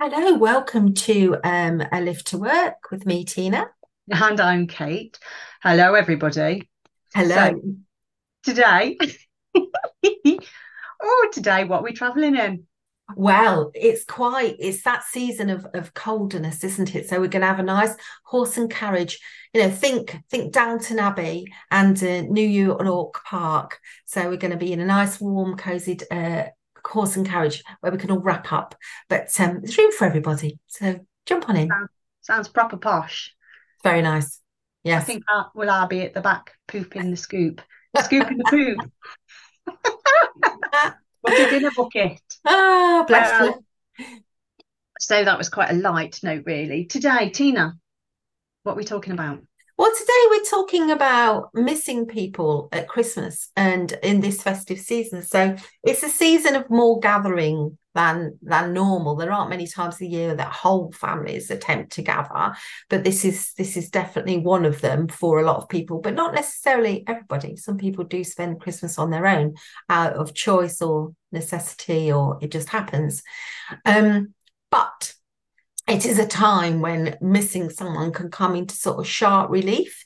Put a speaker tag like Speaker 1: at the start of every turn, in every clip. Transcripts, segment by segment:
Speaker 1: Hello, welcome to um, A Lift to Work with me, Tina.
Speaker 2: And I'm Kate. Hello, everybody.
Speaker 1: Hello.
Speaker 2: So, today, oh, today, what are we travelling in?
Speaker 1: Well, it's quite, it's that season of, of coldness, isn't it? So we're going to have a nice horse and carriage. You know, think think Downton Abbey and uh, New York Park. So we're going to be in a nice, warm, cosy uh, horse and carriage where we can all wrap up. But um, there's room for everybody. So jump on in.
Speaker 2: Sounds, sounds proper posh.
Speaker 1: Very nice. Yes.
Speaker 2: I think I, will I be at the back pooping the scoop, scooping the poop. Put it in a bucket.
Speaker 1: Ah, bless you.
Speaker 2: So that was quite a light note, really. Today, Tina, what are we talking about?
Speaker 1: Well, today we're talking about missing people at Christmas and in this festive season. So it's a season of more gathering than than normal. There aren't many times a year that whole families attempt to gather, but this is this is definitely one of them for a lot of people, but not necessarily everybody. Some people do spend Christmas on their own out of choice or necessity, or it just happens. Um, but it is a time when missing someone can come into sort of sharp relief.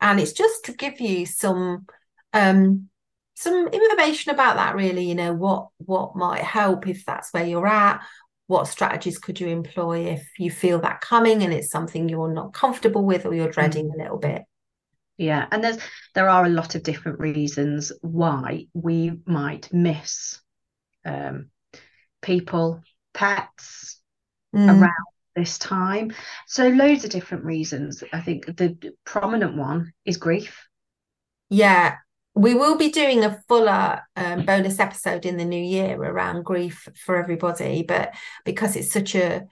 Speaker 1: And it's just to give you some um, some information about that really, you know, what what might help if that's where you're at, what strategies could you employ if you feel that coming and it's something you're not comfortable with or you're dreading a little bit.
Speaker 2: Yeah, and there's there are a lot of different reasons why we might miss um, people, pets mm. around this time. So loads of different reasons. I think the prominent one is grief.
Speaker 1: Yeah, we will be doing a fuller um, bonus episode in the new year around grief for everybody, but because it's such a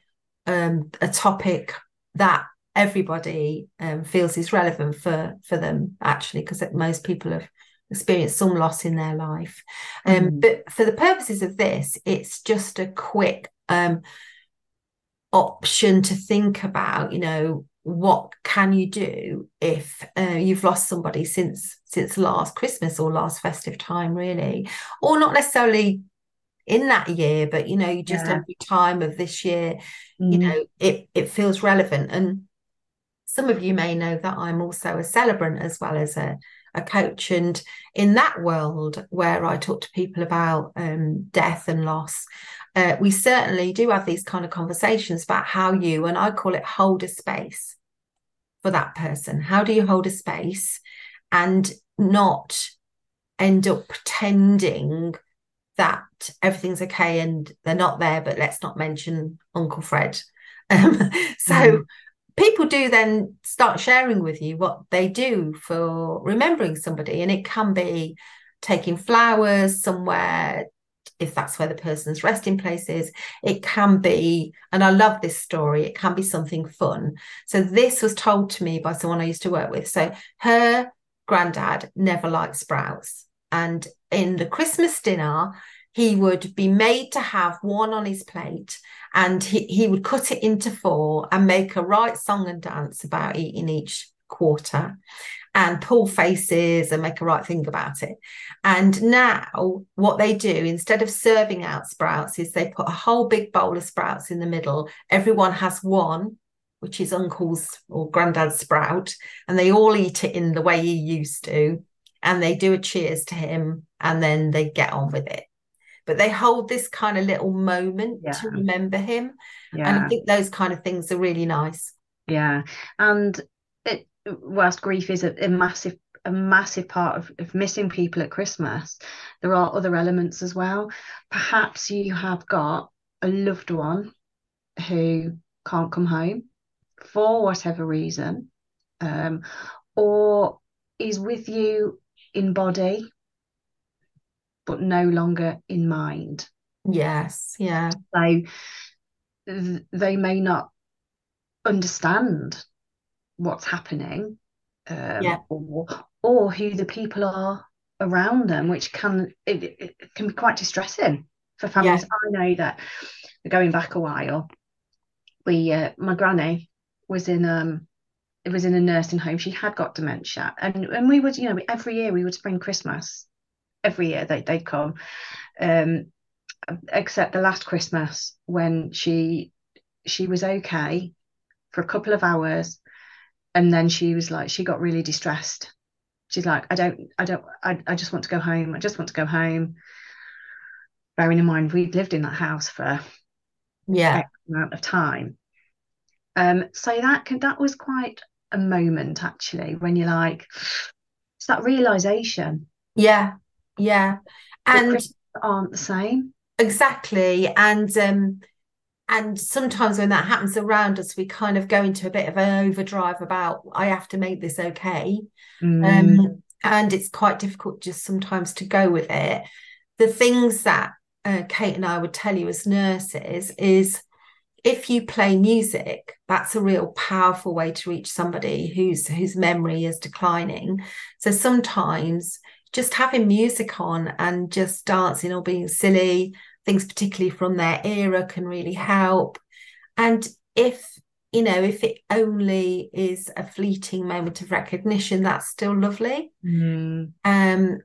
Speaker 1: um, a topic that everybody um, feels is relevant for for them actually, because most people have experienced some loss in their life. Mm. But for the purposes of this, it's just a quick um, option to think about you know what can you do if uh, you've lost somebody since since last christmas or last festive time really or not necessarily in that year but you know you just yeah. every time of this year mm. you know it it feels relevant and some of you may know that i'm also a celebrant as well as a a coach and in that world where i talk to people about um, death and loss uh, we certainly do have these kind of conversations about how you, and I call it hold a space for that person. How do you hold a space and not end up pretending that everything's okay and they're not there, but let's not mention Uncle Fred. Um, so mm. people do then start sharing with you what they do for remembering somebody, and it can be taking flowers somewhere if that's where the person's resting place is. It can be, and I love this story, it can be something fun. So this was told to me by someone I used to work with. So her granddad never liked sprouts. And in the Christmas dinner, he would be made to have one on his plate and he, he would cut it into four and make a right song and dance about eating each quarter and pull faces and make a right thing about it. And now, what they do instead of serving out sprouts is they put a whole big bowl of sprouts in the middle. Everyone has one, which is uncle's or granddad's sprout, and they all eat it in the way he used to. And they do a cheers to him and then they get on with it. But they hold this kind of little moment yeah. to remember him. Yeah. And I think those kind of things are really nice.
Speaker 2: Yeah. And whilst grief is a, a massive a massive part of, of missing people at Christmas, there are other elements as well. Perhaps you have got a loved one who can't come home for whatever reason, um, or is with you in body, but no longer in mind.
Speaker 1: Yes, yeah.
Speaker 2: So th- they may not understand what's happening um, yeah. or or who the people are around them which can it, it can be quite distressing for families yeah. i know that going back a while we uh, my granny was in um it was in a nursing home she had got dementia and and we would you know every year we would spring christmas every year they, they'd come um except the last christmas when she she was okay for a couple of hours and then she was like she got really distressed. She's like i don't i don't I, I just want to go home. I just want to go home. Bearing in mind we'd lived in that house for
Speaker 1: yeah.
Speaker 2: X amount of time. Um so that can that was quite a moment actually when you're like it's that realization.
Speaker 1: Yeah. Yeah. And
Speaker 2: aren't the same.
Speaker 1: Exactly. And um and sometimes when that happens around us we kind of go into a bit of an overdrive about i have to make this okay. Mm. um, and it's quite difficult just sometimes to go with it. The things that uh, kate and i would tell you as nurses is if you play music that's a real powerful way to reach somebody whose whose memory is declining. So sometimes just having music on and just dancing or being silly things particularly from their era can really help and if you know if it only is a fleeting moment of recognition that's still lovely mm. um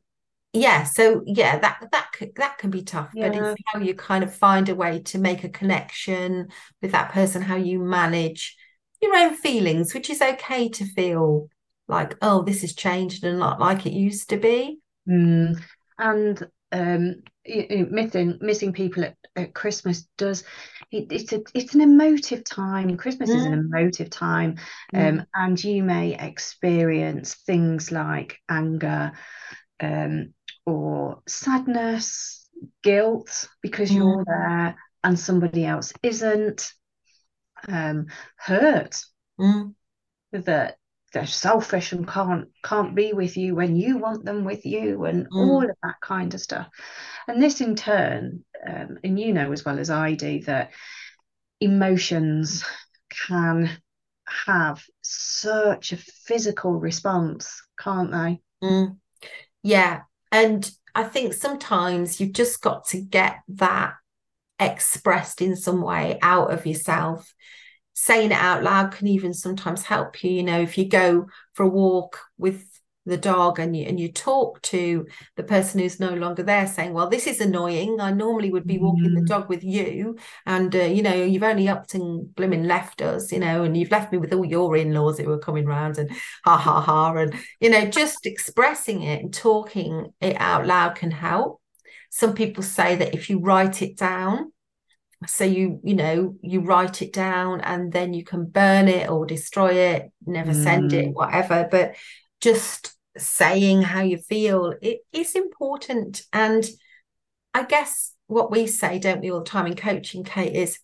Speaker 1: yeah so yeah that that that can be tough yeah. but it's how you kind of find a way to make a connection with that person how you manage your own feelings which is okay to feel like oh this has changed and not like it used to be
Speaker 2: mm. and um missing missing people at, at Christmas does it, it's a it's an emotive time. Christmas mm. is an mm. emotive time, mm. um, and you may experience things like anger, um, or sadness, guilt because mm. you're there and somebody else isn't, um, hurt that they're selfish and can't can't be with you when you want them with you and mm. all of that kind of stuff and this in turn um, and you know as well as i do that emotions can have such a physical response can't they
Speaker 1: mm. yeah and i think sometimes you've just got to get that expressed in some way out of yourself saying it out loud can even sometimes help you you know if you go for a walk with the dog and you and you talk to the person who's no longer there saying well this is annoying. I normally would be walking mm. the dog with you. And uh, you know you've only upped and blimmin left us you know and you've left me with all your in-laws that were coming round and ha ha ha and you know just expressing it and talking it out loud can help. Some people say that if you write it down so you you know you write it down and then you can burn it or destroy it never mm. send it mm. whatever but just saying how you feel it is important and i guess what we say don't we all the time in coaching kate is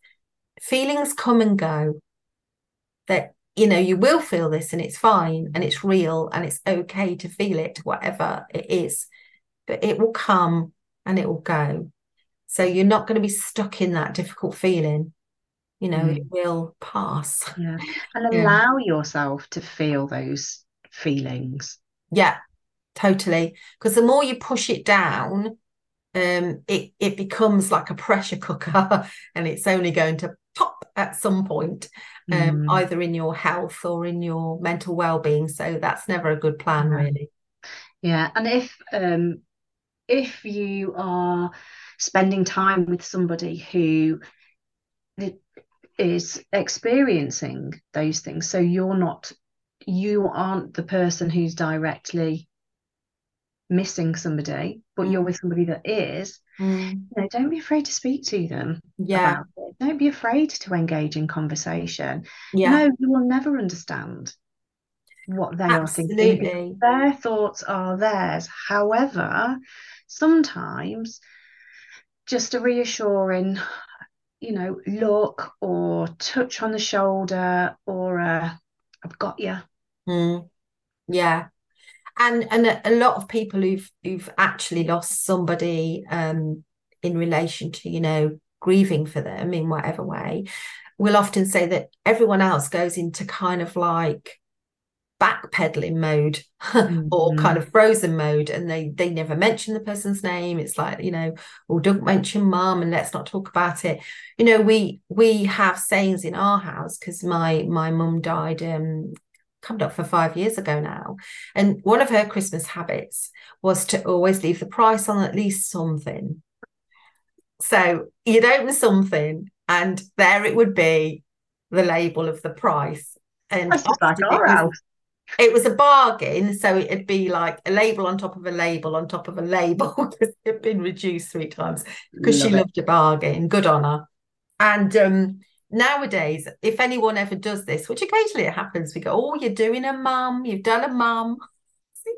Speaker 1: feelings come and go that you know you will feel this and it's fine and it's real and it's okay to feel it whatever it is but it will come and it will go so you're not going to be stuck in that difficult feeling. You know, mm. it will pass.
Speaker 2: Yeah. And allow yeah. yourself to feel those feelings.
Speaker 1: Yeah, totally. Because the more you push it down, um, it it becomes like a pressure cooker and it's only going to pop at some point, um, mm. either in your health or in your mental well-being. So that's never a good plan, really.
Speaker 2: Yeah. And if um if you are spending time with somebody who is experiencing those things. So you're not you aren't the person who's directly missing somebody but mm. you're with somebody that is. Mm. you know, don't be afraid to speak to them
Speaker 1: yeah.
Speaker 2: don't be afraid to engage in conversation. Yeah. No you will never understand what they Absolutely. are thinking their thoughts are theirs. However sometimes just a reassuring, you know, look or touch on the shoulder or a, I've got you.
Speaker 1: Mm. Yeah. And and a, a, lot of people who've who've actually lost somebody um in relation to, you know, grieving for them in whatever way, will often say that everyone else goes into kind of like backpedaling mode mm-hmm. or kind of frozen mode and they they never mention the person's name it's like you know well don't mention mom and let's not talk about it you know we we have sayings in our house because my my mum died um come up for five years ago now and one of her christmas habits was to always leave the price on at least something so you'd open something and there it would be the label of the price. And
Speaker 2: That's just like our house.
Speaker 1: It was a bargain, so it'd be like a label on top of a label on top of a label because it had been reduced three times because she it. loved a bargain. Good on her. And um, nowadays, if anyone ever does this, which occasionally it happens, we go, "Oh, you're doing a mum. You've done a mum."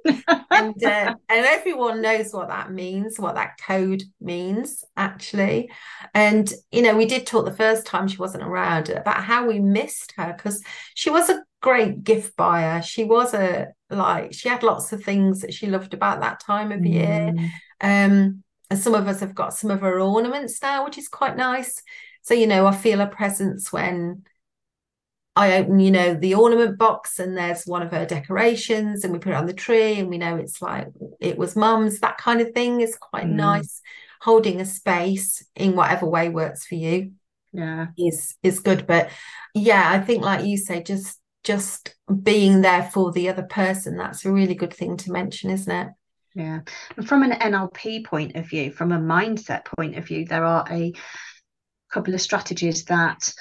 Speaker 1: And uh, and everyone knows what that means, what that code means, actually. And you know, we did talk the first time she wasn't around about how we missed her because she was a great gift buyer. She was a like she had lots of things that she loved about that time of year. Mm. Um, and some of us have got some of her ornaments now, which is quite nice. So you know, I feel a presence when I open, you know, the ornament box and there's one of her decorations and we put it on the tree and we know it's like it was mum's. That kind of thing is quite mm. nice. Holding a space in whatever way works for you.
Speaker 2: Yeah.
Speaker 1: Is is good. But yeah, I think like you say, just just being there for the other person, that's a really good thing to mention, isn't it?
Speaker 2: Yeah. And from an NLP point of view, from a mindset point of view, there are a couple of strategies that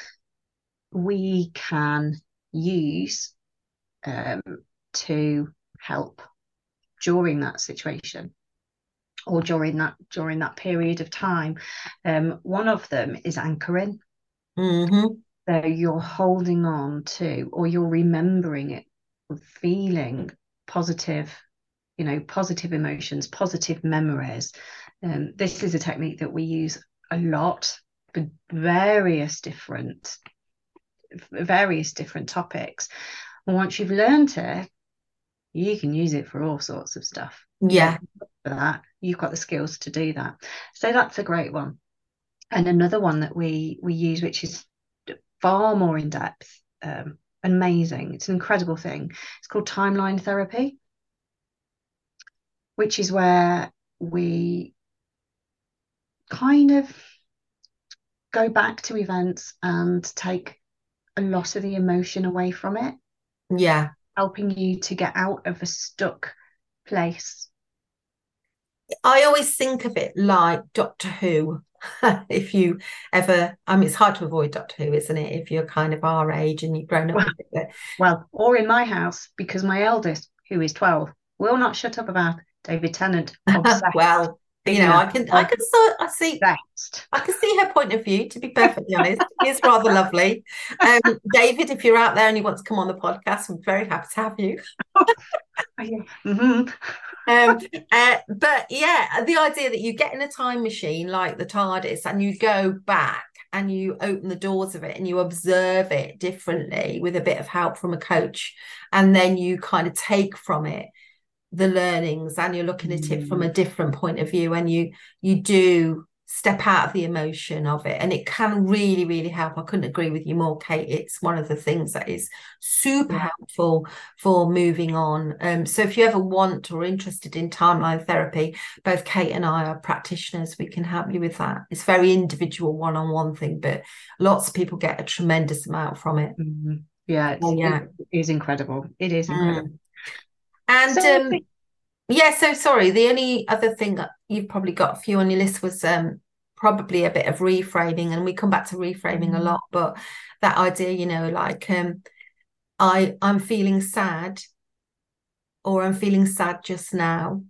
Speaker 2: we can use um, to help during that situation or during that during that period of time. Um, one of them is anchoring.
Speaker 1: Mm-hmm.
Speaker 2: so you're holding on to or you're remembering it feeling positive you know positive emotions positive memories. Um, this is a technique that we use a lot for various different various different topics. And once you've learned it, you can use it for all sorts of stuff.
Speaker 1: Yeah.
Speaker 2: For that, you've got the skills to do that. So that's a great one. And another one that we we use, which is far more in depth, um, amazing. It's an incredible thing. It's called timeline therapy, which is where we kind of go back to events and take a lot of the emotion away from it.
Speaker 1: Yeah.
Speaker 2: Helping you to get out of a stuck place.
Speaker 1: I always think of it like Doctor Who. if you ever, I mean, it's hard to avoid Doctor Who, isn't it? If you're kind of our age and you've grown up
Speaker 2: well, with it. Well, or in my house, because my eldest, who is 12, will not shut up about David Tennant.
Speaker 1: well, you know, I can, I can, so, I see, Best. I can see her point of view. To be perfectly honest, it's rather lovely. Um, David, if you're out there and you want to come on the podcast, I'm very happy to have you.
Speaker 2: mm-hmm.
Speaker 1: um, uh, but yeah, the idea that you get in a time machine like the TARDIS and you go back and you open the doors of it and you observe it differently with a bit of help from a coach, and then you kind of take from it the learnings and you're looking at it from a mm. different point of view and you you do step out of the emotion of it. And it can really really help. I couldn't agree with you more kate. It's one of the things that is super helpful for moving on. Um, so if you ever want or interested in timeline therapy both kate and i are practitioners. We can help you with that. It's very individual one-on-one thing but lots of people get a tremendous amount from it.
Speaker 2: Mm-hmm. yeah, it's, oh, yeah. it is incredible. It is incredible. mm.
Speaker 1: And so um, yeah, so sorry. The only other thing you've probably got a few on your list was um, probably a bit of reframing, and we come back to reframing a lot. But that idea, you know, like um, I I'm feeling sad, or I'm feeling sad just now,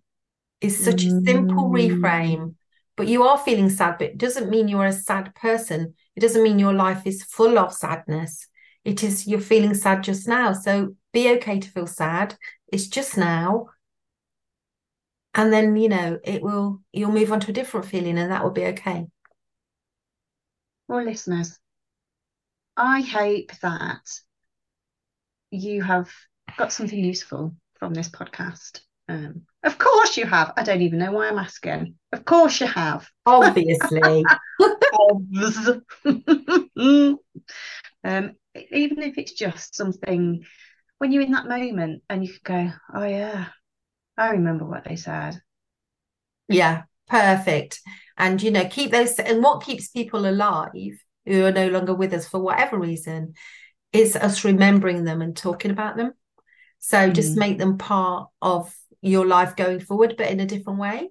Speaker 1: is such a simple reframe. Mm. But you are feeling sad, but it doesn't mean you're a sad person. It doesn't mean your life is full of sadness. It is you're feeling sad just now. So be okay to feel sad. It's just now. And then you know it will you'll move on to a different feeling and that will be okay.
Speaker 2: Well listeners i hope that you have got something useful from this podcast. Um, of course you have. I don't even know why i'm asking. Of course you have.
Speaker 1: Obviously.
Speaker 2: Um, even if it's just something when you're in that moment and you can go, oh yeah, I remember what they said.
Speaker 1: Yeah, perfect. And you know, keep those and what keeps people alive who are no longer with us for whatever reason is us remembering them and talking about them. So mm. just make them part of your life going forward, but in a different way.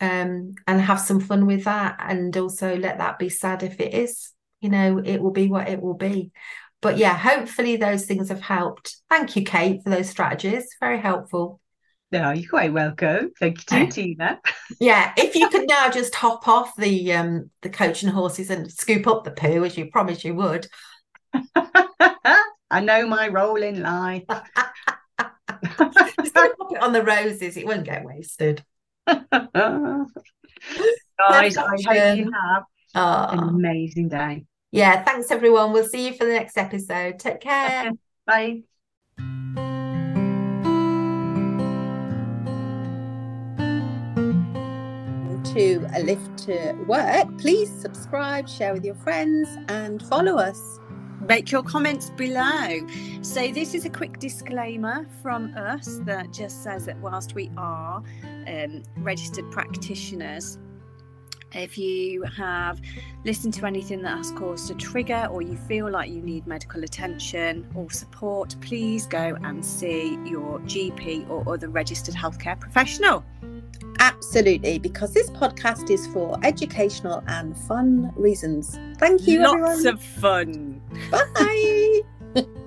Speaker 1: Um, and have some fun with that and also let that be sad if it is you know it will be what it will be but yeah, hopefully those things have helped. Thank you, Kate, for those strategies. Very helpful.
Speaker 3: No, you're quite welcome. Thank you too, Tina.
Speaker 1: yeah, if you could now just hop off the um the coach and horses and scoop up the poo as you promised you would.
Speaker 3: I know my role in life.
Speaker 1: just pop it on the roses; it won't get wasted.
Speaker 3: Guys, I hope you have oh. an amazing day.
Speaker 1: Yeah, thanks everyone. We'll see you for the next episode. Take care.
Speaker 3: Bye.
Speaker 4: to A Lift to Work, please subscribe, share with your friends, and follow us.
Speaker 2: Make your comments below. So, this is a quick disclaimer from us that just says that whilst we are um, registered practitioners, if you have listened to anything that has caused a trigger or you feel like you need medical attention or support, please go and see your GP or other registered healthcare professional.
Speaker 4: Absolutely, because this podcast is for educational and fun reasons. Thank you,
Speaker 2: Lots
Speaker 4: everyone.
Speaker 2: of fun.
Speaker 4: Bye.